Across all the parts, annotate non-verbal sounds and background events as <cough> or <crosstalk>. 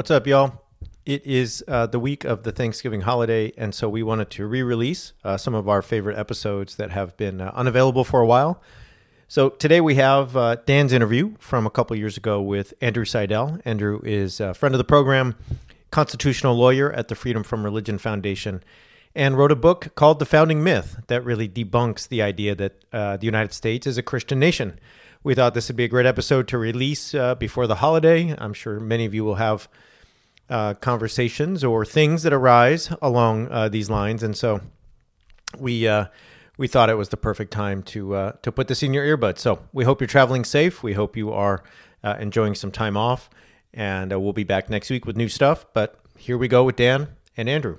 What's up, y'all? It is uh, the week of the Thanksgiving holiday, and so we wanted to re release uh, some of our favorite episodes that have been uh, unavailable for a while. So today we have uh, Dan's interview from a couple years ago with Andrew Seidel. Andrew is a friend of the program, constitutional lawyer at the Freedom from Religion Foundation, and wrote a book called The Founding Myth that really debunks the idea that uh, the United States is a Christian nation. We thought this would be a great episode to release uh, before the holiday. I'm sure many of you will have uh, conversations or things that arise along uh, these lines, and so we uh, we thought it was the perfect time to uh, to put this in your earbuds. So we hope you're traveling safe. We hope you are uh, enjoying some time off, and we'll be back next week with new stuff. But here we go with Dan and Andrew.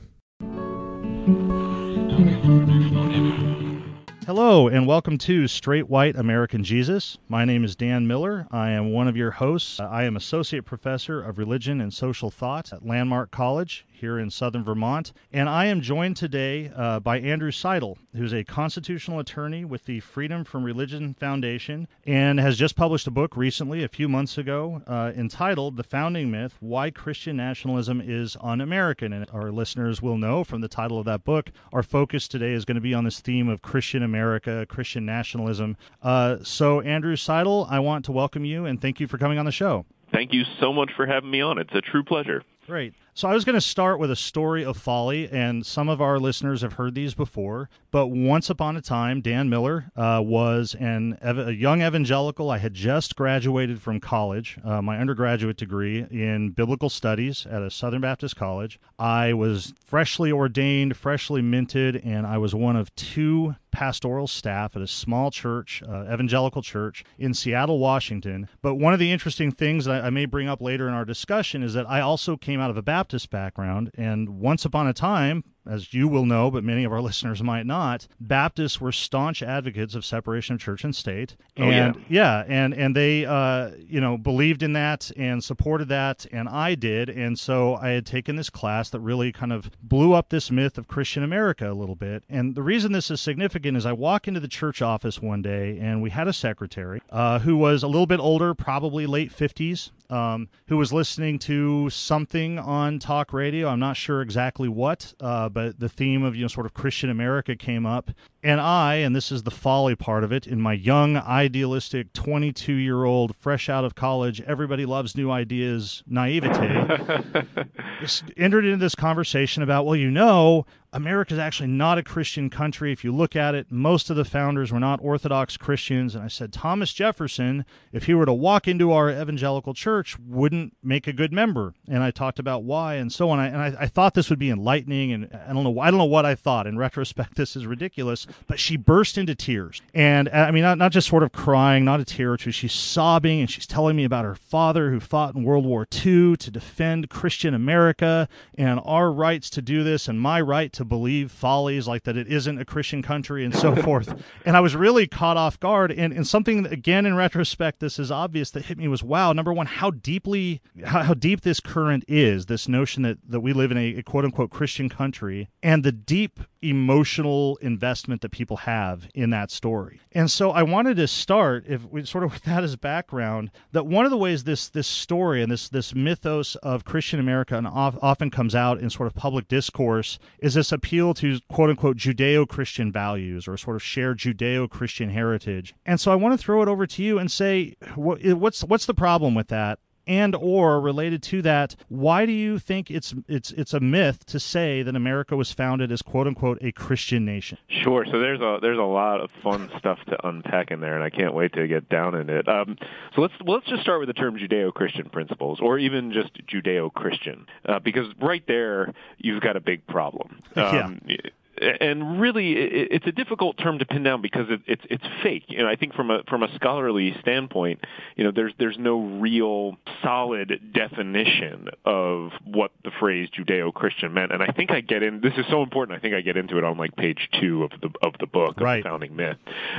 Hello, and welcome to Straight White American Jesus. My name is Dan Miller. I am one of your hosts. I am Associate Professor of Religion and Social Thought at Landmark College here in southern Vermont. And I am joined today uh, by Andrew Seidel, who's a constitutional attorney with the Freedom from Religion Foundation and has just published a book recently, a few months ago, uh, entitled The Founding Myth Why Christian Nationalism is Un American. And our listeners will know from the title of that book, our focus today is going to be on this theme of Christian America, Christian nationalism. Uh, so, Andrew Seidel, I want to welcome you and thank you for coming on the show. Thank you so much for having me on. It's a true pleasure. Great. So I was going to start with a story of folly, and some of our listeners have heard these before. But once upon a time, Dan Miller uh, was an a young evangelical. I had just graduated from college, uh, my undergraduate degree in biblical studies at a Southern Baptist college. I was freshly ordained, freshly minted, and I was one of two pastoral staff at a small church, uh, evangelical church in Seattle, Washington. But one of the interesting things that I may bring up later in our discussion is that I also came out of a Baptist background, and once upon a time, as you will know, but many of our <laughs> listeners might not, Baptists were staunch advocates of separation of church and state, and oh, yeah. yeah, and and they uh, you know believed in that and supported that, and I did, and so I had taken this class that really kind of blew up this myth of Christian America a little bit. And the reason this is significant is I walk into the church office one day, and we had a secretary uh, who was a little bit older, probably late fifties, um, who was listening to something on talk radio. I'm not sure exactly what, uh, but the theme of you know sort of Christian America came up, and I, and this is the folly part of it, in my young, idealistic, 22 year old, fresh out of college, everybody loves new ideas, naivete, <laughs> entered into this conversation about, well, you know, America is actually not a Christian country. If you look at it, most of the founders were not Orthodox Christians. And I said, Thomas Jefferson, if he were to walk into our evangelical church, wouldn't make a good member. And I talked about why and so on. And I, I thought this would be enlightening. And I don't know, I don't know what I thought. In retrospect, <laughs> this is ridiculous. But she burst into tears. And uh, I mean, not, not just sort of crying, not a tear or two. She's sobbing and she's telling me about her father who fought in World War II to defend Christian America and our rights to do this and my right to to believe follies like that it isn't a Christian country and so <laughs> forth. And I was really caught off guard. And, and something, again, in retrospect, this is obvious that hit me was wow, number one, how deeply, how, how deep this current is, this notion that, that we live in a, a quote unquote Christian country, and the deep emotional investment that people have in that story. And so I wanted to start, if we sort of with that as background, that one of the ways this this story and this this mythos of Christian America and often comes out in sort of public discourse is this appeal to quote unquote Judeo-Christian values or sort of shared Judeo-Christian heritage. And so I want to throw it over to you and say what's what's the problem with that? And or related to that why do you think it's it's it's a myth to say that america was founded as quote unquote a christian nation? Sure. So there's a there's a lot of fun stuff to unpack in there and i can't wait to get down in it. Um, so let's let's just start with the term judeo-christian principles or even just judeo-christian uh, because right there you've got a big problem. Um, yeah and really it's a difficult term to pin down because it, it's it's fake. You know, I think from a from a scholarly standpoint, you know, there's there's no real solid definition of what the phrase Judeo-Christian meant, and I think I get in. This is so important. I think I get into it on like page two of the of the book of right. the founding myth.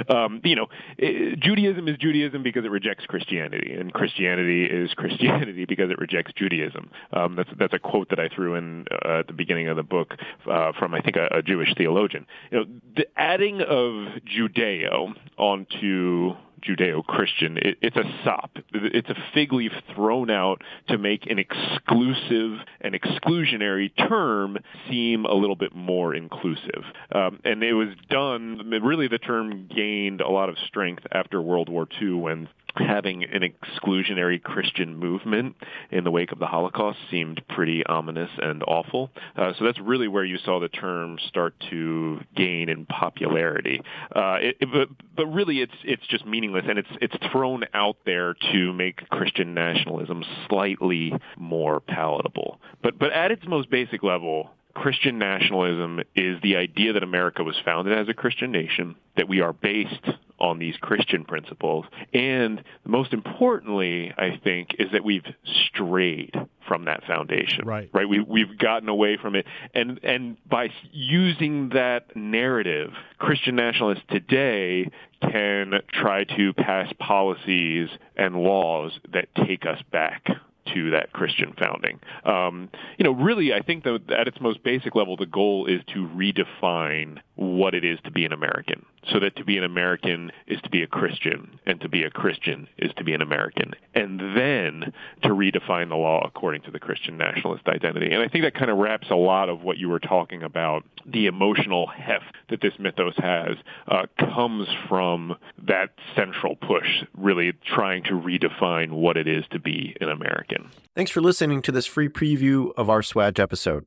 Um, you know, it, Judaism is Judaism because it rejects Christianity, and Christianity is <laughs> Christianity because it rejects Judaism. Um, that's that's a quote that I threw in uh, at the beginning of the book uh, from I think a, a Jewish theologian. You know, the adding of Judeo onto Judeo-Christian. It, it's a sop. It's a fig leaf thrown out to make an exclusive and exclusionary term seem a little bit more inclusive. Um, and it was done, really the term gained a lot of strength after World War II when having an exclusionary Christian movement in the wake of the Holocaust seemed pretty ominous and awful. Uh, so that's really where you saw the term start to gain in popularity. Uh, it, it, but, but really, it's it's just and it's it's thrown out there to make Christian nationalism slightly more palatable. But but at its most basic level, Christian nationalism is the idea that America was founded as a Christian nation, that we are based on these Christian principles. And most importantly, I think, is that we've strayed from that foundation. Right. Right. We we've gotten away from it. And and by using that narrative, Christian nationalists today can try to pass policies and laws that take us back to that Christian founding. Um, you know, really, I think that at its most basic level, the goal is to redefine what it is to be an American. So that to be an American is to be a Christian, and to be a Christian is to be an American, and then to redefine the law according to the Christian nationalist identity. And I think that kind of wraps a lot of what you were talking about. The emotional heft that this mythos has uh, comes from that central push, really trying to redefine what it is to be an American. Thanks for listening to this free preview of our SWAJ episode.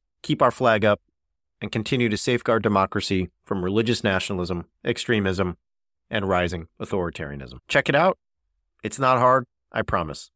keep our flag up, and continue to safeguard democracy from religious nationalism, extremism, and rising authoritarianism. Check it out. It's not hard, I promise.